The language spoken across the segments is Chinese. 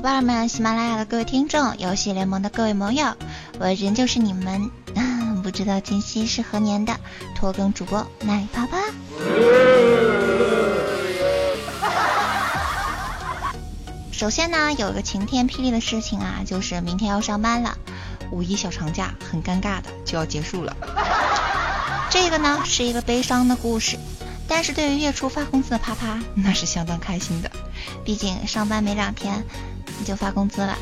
伙伴们，喜马拉雅的各位听众，游戏联盟的各位盟友，我仍旧是你们 不知道今夕是何年的拖更主播奶爸爸。首先呢，有一个晴天霹雳的事情啊，就是明天要上班了，五一小长假很尴尬的就要结束了。这个呢是一个悲伤的故事，但是对于月初发工资的啪啪，那是相当开心的，毕竟上班没两天你就发工资了。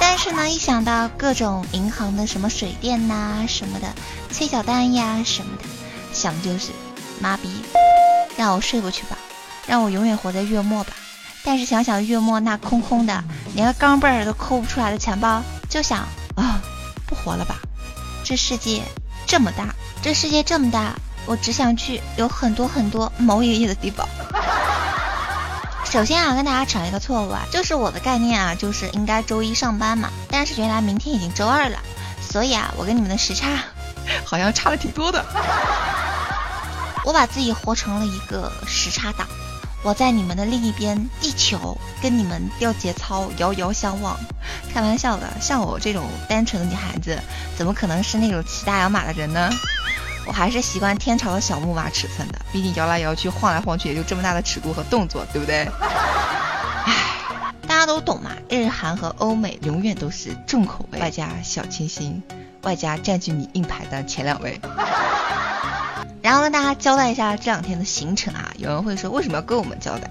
但是呢，一想到各种银行的什么水电呐什么的催缴单呀什么的，想的就是妈逼，让我睡过去吧，让我永远活在月末吧。但是想想月末那空空的，连个钢镚儿都抠不出来的钱包，就想啊，不活了吧？这世界这么大，这世界这么大，我只想去有很多很多毛爷爷的地方。首先啊，跟大家承一个错误啊，就是我的概念啊，就是应该周一上班嘛。但是原来明天已经周二了，所以啊，我跟你们的时差 好像差的挺多的。我把自己活成了一个时差党。我在你们的另一边，地球跟你们掉节操，遥遥相望。开玩笑的，像我这种单纯的女孩子，怎么可能是那种骑大洋马的人呢？我还是习惯天朝的小木马尺寸的，毕竟摇来摇去，晃来晃去，也就这么大的尺度和动作，对不对？唉，大家都懂嘛，日韩和欧美永远都是重口味，外加小清新，外加占据你硬排的前两位。然后跟大家交代一下这两天的行程啊，有人会说为什么要跟我们交代？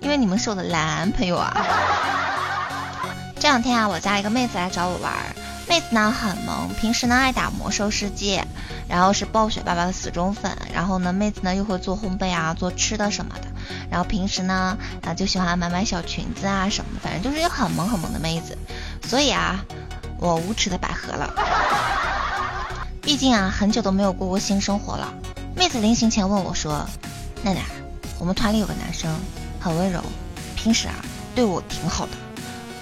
因为你们是我的男朋友啊。这两天啊，我家一个妹子来找我玩，妹子呢很萌，平时呢爱打魔兽世界，然后是暴雪爸爸的死忠粉，然后呢妹子呢又会做烘焙啊，做吃的什么的，然后平时呢啊就喜欢买买小裙子啊什么的，反正就是一个很萌很萌的妹子，所以啊我无耻的百合了，毕竟啊很久都没有过过新生活了。妹子临行前问我说：“奈奈，我们团里有个男生很温柔，平时啊对我挺好的，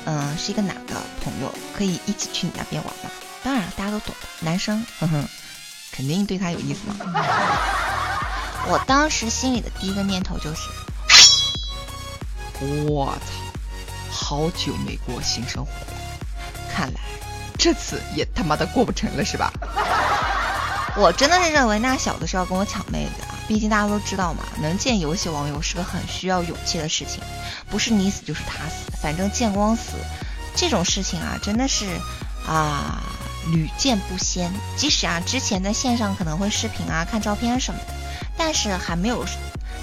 嗯，是一个男的朋友，可以一起去你那边玩吗？当然，大家都懂，男生，哼哼，肯定对他有意思嘛。我当时心里的第一个念头就是，我操，好久没过新生活了，看来这次也他妈的过不成了，是吧？” 我真的是认为那小子是要跟我抢妹子！毕竟大家都知道嘛，能见游戏网友是个很需要勇气的事情，不是你死就是他死，反正见光死这种事情啊，真的是啊屡见不鲜。即使啊之前在线上可能会视频啊看照片什么的，但是还没有，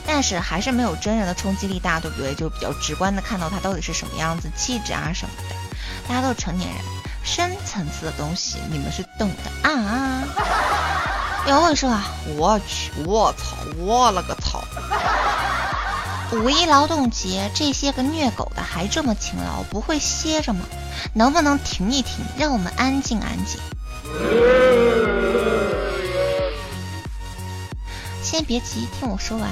但是还是没有真人的冲击力大，对不对？就比较直观的看到他到底是什么样子，气质啊什么的。大家都是成年人，深层次的东西你们是懂的啊。有人会说啊，我去，我操，我了个操！五一劳动节，这些个虐狗的还这么勤劳，不会歇着吗？能不能停一停，让我们安静安静？先别急，听我说完。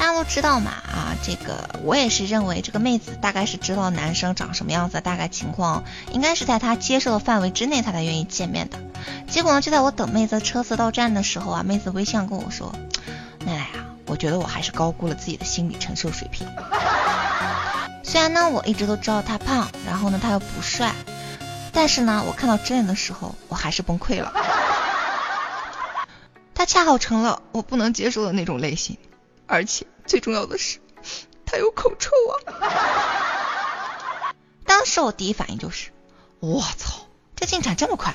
大家都知道嘛啊，这个我也是认为这个妹子大概是知道男生长什么样子，大概情况应该是在她接受的范围之内，她才愿意见面的。结果呢，就在我等妹子车子到站的时候啊，妹子微笑跟我说：“奶奶啊，我觉得我还是高估了自己的心理承受水平。虽然呢，我一直都知道他胖，然后呢他又不帅，但是呢，我看到真人的时候，我还是崩溃了。他恰好成了我不能接受的那种类型。”而且最重要的是，他有口臭啊！当时我第一反应就是，我操，这进展这么快，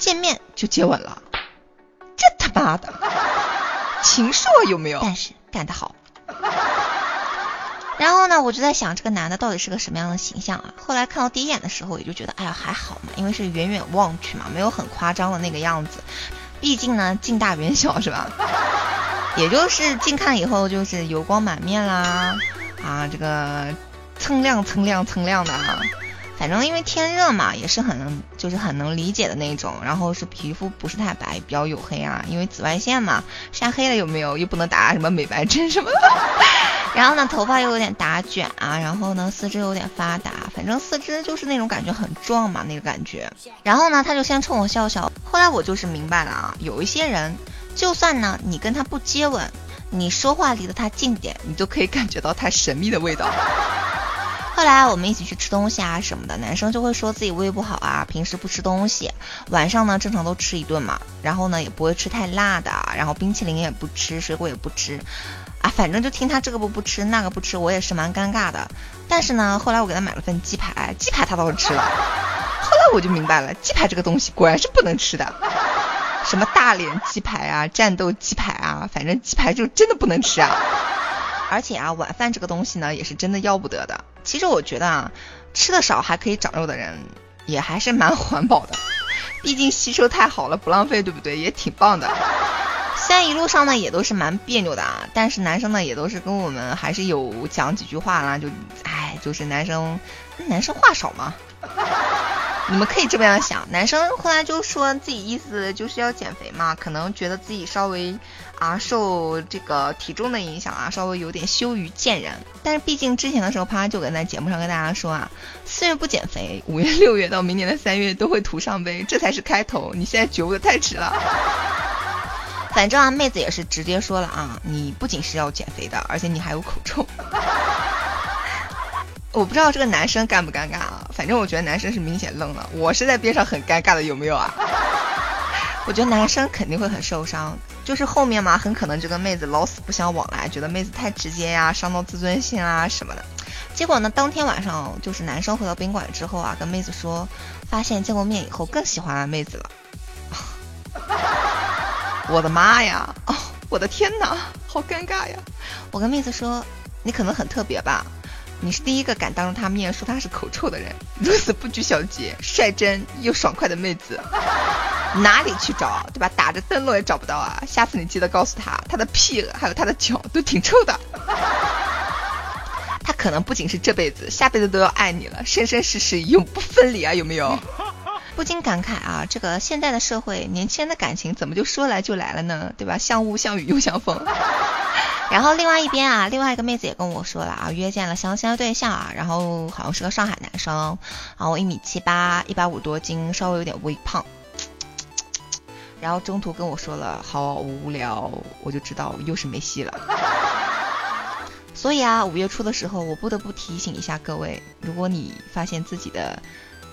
见面就接吻了，这他妈的，禽兽有没有？但是干得好。然后呢，我就在想这个男的到底是个什么样的形象啊？后来看到第一眼的时候，也就觉得，哎呀还好嘛，因为是远远望去嘛，没有很夸张的那个样子，毕竟呢近大远小是吧？也就是近看以后就是油光满面啦，啊，这个蹭亮蹭亮蹭亮的啊，反正因为天热嘛，也是很能就是很能理解的那种。然后是皮肤不是太白，比较黝黑啊，因为紫外线嘛，晒黑了有没有？又不能打什么美白针什么的。然后呢，头发又有点打卷啊，然后呢，四肢有点发达，反正四肢就是那种感觉很壮嘛，那个感觉。然后呢，他就先冲我笑笑，后来我就是明白了啊，有一些人。就算呢，你跟他不接吻，你说话离得他近点，你都可以感觉到他神秘的味道。后来我们一起去吃东西啊什么的，男生就会说自己胃不好啊，平时不吃东西，晚上呢正常都吃一顿嘛，然后呢也不会吃太辣的，然后冰淇淋也不吃，水果也不吃，啊，反正就听他这个不不吃，那个不吃，我也是蛮尴尬的。但是呢，后来我给他买了份鸡排，鸡排他倒是吃了。后来我就明白了，鸡排这个东西果然是不能吃的，什么大连鸡排啊，战斗鸡排啊，反正鸡排就真的不能吃啊。而且啊，晚饭这个东西呢，也是真的要不得的。其实我觉得啊，吃的少还可以长肉的人，也还是蛮环保的。毕竟吸收太好了，不浪费，对不对？也挺棒的。虽然一路上呢也都是蛮别扭的啊，但是男生呢也都是跟我们还是有讲几句话啦，就，哎，就是男生，男生话少嘛。你们可以这么样想，男生后来就说自己意思就是要减肥嘛，可能觉得自己稍微啊受这个体重的影响啊，稍微有点羞于见人。但是毕竟之前的时候，啪就跟在节目上跟大家说啊，四月不减肥，五月、六月到明年的三月都会徒伤悲，这才是开头。你现在觉悟的太迟了。反正啊，妹子也是直接说了啊，你不仅是要减肥的，而且你还有口臭。我不知道这个男生尴不尴尬啊，反正我觉得男生是明显愣了，我是在边上很尴尬的，有没有啊？我觉得男生肯定会很受伤，就是后面嘛，很可能这个妹子老死不相往来，觉得妹子太直接呀，伤到自尊心啊什么的。结果呢，当天晚上就是男生回到宾馆之后啊，跟妹子说，发现见过面以后更喜欢妹子了。我的妈呀！哦，我的天哪，好尴尬呀！我跟妹子说，你可能很特别吧。你是第一个敢当着他面说他是口臭的人，如此不拘小节、率真又爽快的妹子，哪里去找？对吧？打着灯笼也找不到啊！下次你记得告诉他，他的屁还有他的脚都挺臭的。他可能不仅是这辈子，下辈子都要爱你了，生生世世永不分离啊！有没有？不禁感慨啊，这个现在的社会，年轻人的感情怎么就说来就来了呢？对吧？像雾像雨又像风。然后另外一边啊，另外一个妹子也跟我说了啊，约见了相亲的对象啊，然后好像是个上海男生，然后一米七八，一百五十多斤，稍微有点微胖。然后中途跟我说了，好无聊，我就知道又是没戏了。所以啊，五月初的时候，我不得不提醒一下各位，如果你发现自己的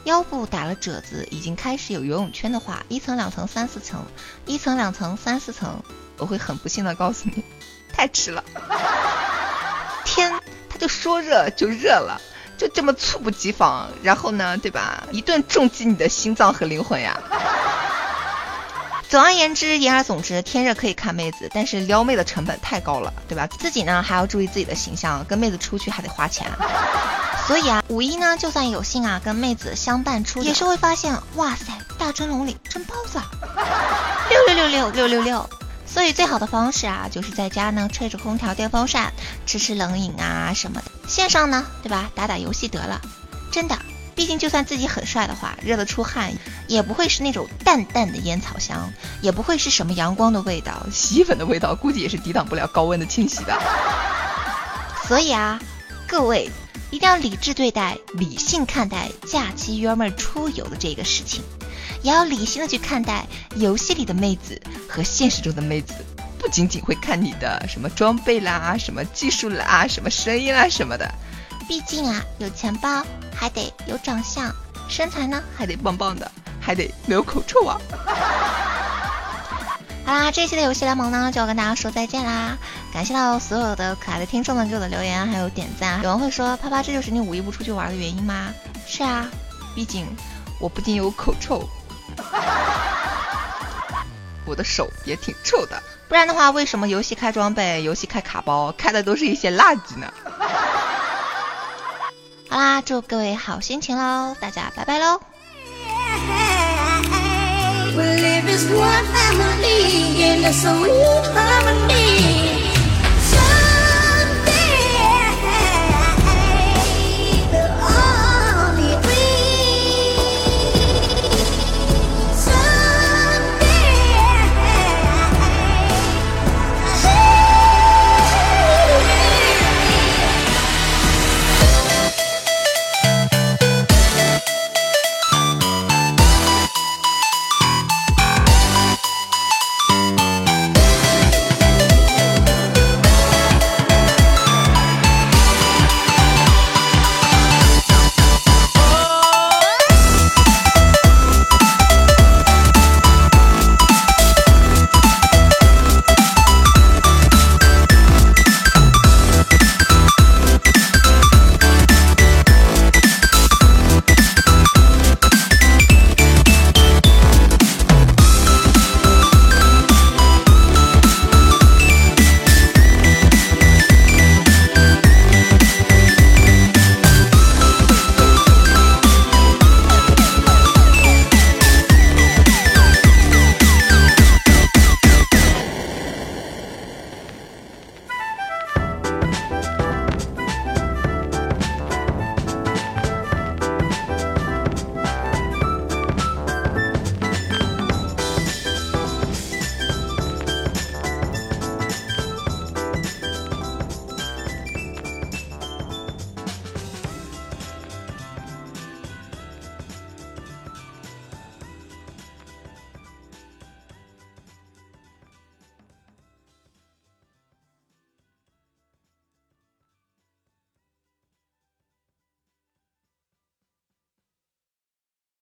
腰部打了褶子，已经开始有游泳圈的话，一层、两层、三四层，一层、两层、三四层，我会很不幸的告诉你。太迟了，天，他就说热就热了，就这么猝不及防，然后呢，对吧？一顿重击你的心脏和灵魂呀。总而言之，言而总之，天热可以看妹子，但是撩妹的成本太高了，对吧？自己呢还要注意自己的形象，跟妹子出去还得花钱。所以啊，五一呢，就算有幸啊跟妹子相伴出，也是会发现，哇塞，大蒸笼里蒸包子，六六六六六六六。所以最好的方式啊，就是在家呢吹着空调、电风扇，吃吃冷饮啊什么的。线上呢，对吧？打打游戏得了。真的，毕竟就算自己很帅的话，热得出汗，也不会是那种淡淡的烟草香，也不会是什么阳光的味道，洗衣粉的味道，估计也是抵挡不了高温的清洗的。所以啊，各位一定要理智对待，理性看待假期约妹出游的这个事情。也要理性的去看待游戏里的妹子和现实中的妹子，不仅仅会看你的什么装备啦、什么技术啦、什么声音啦什么的。毕竟啊，有钱包还得有长相，身材呢还得棒棒的，还得没有口臭啊。好啦，这一期的游戏联盟呢就要跟大家说再见啦！感谢到所有的可爱的听众们给我的留言还有点赞。有人会说，啪啪，这就是你五一不出去玩的原因吗？是啊，毕竟我不仅有口臭。我的手也挺臭的，不然的话，为什么游戏开装备、游戏开卡包，开的都是一些垃圾呢？好啦，祝各位好心情喽，大家拜拜喽。We live as one family in a sweet harmony.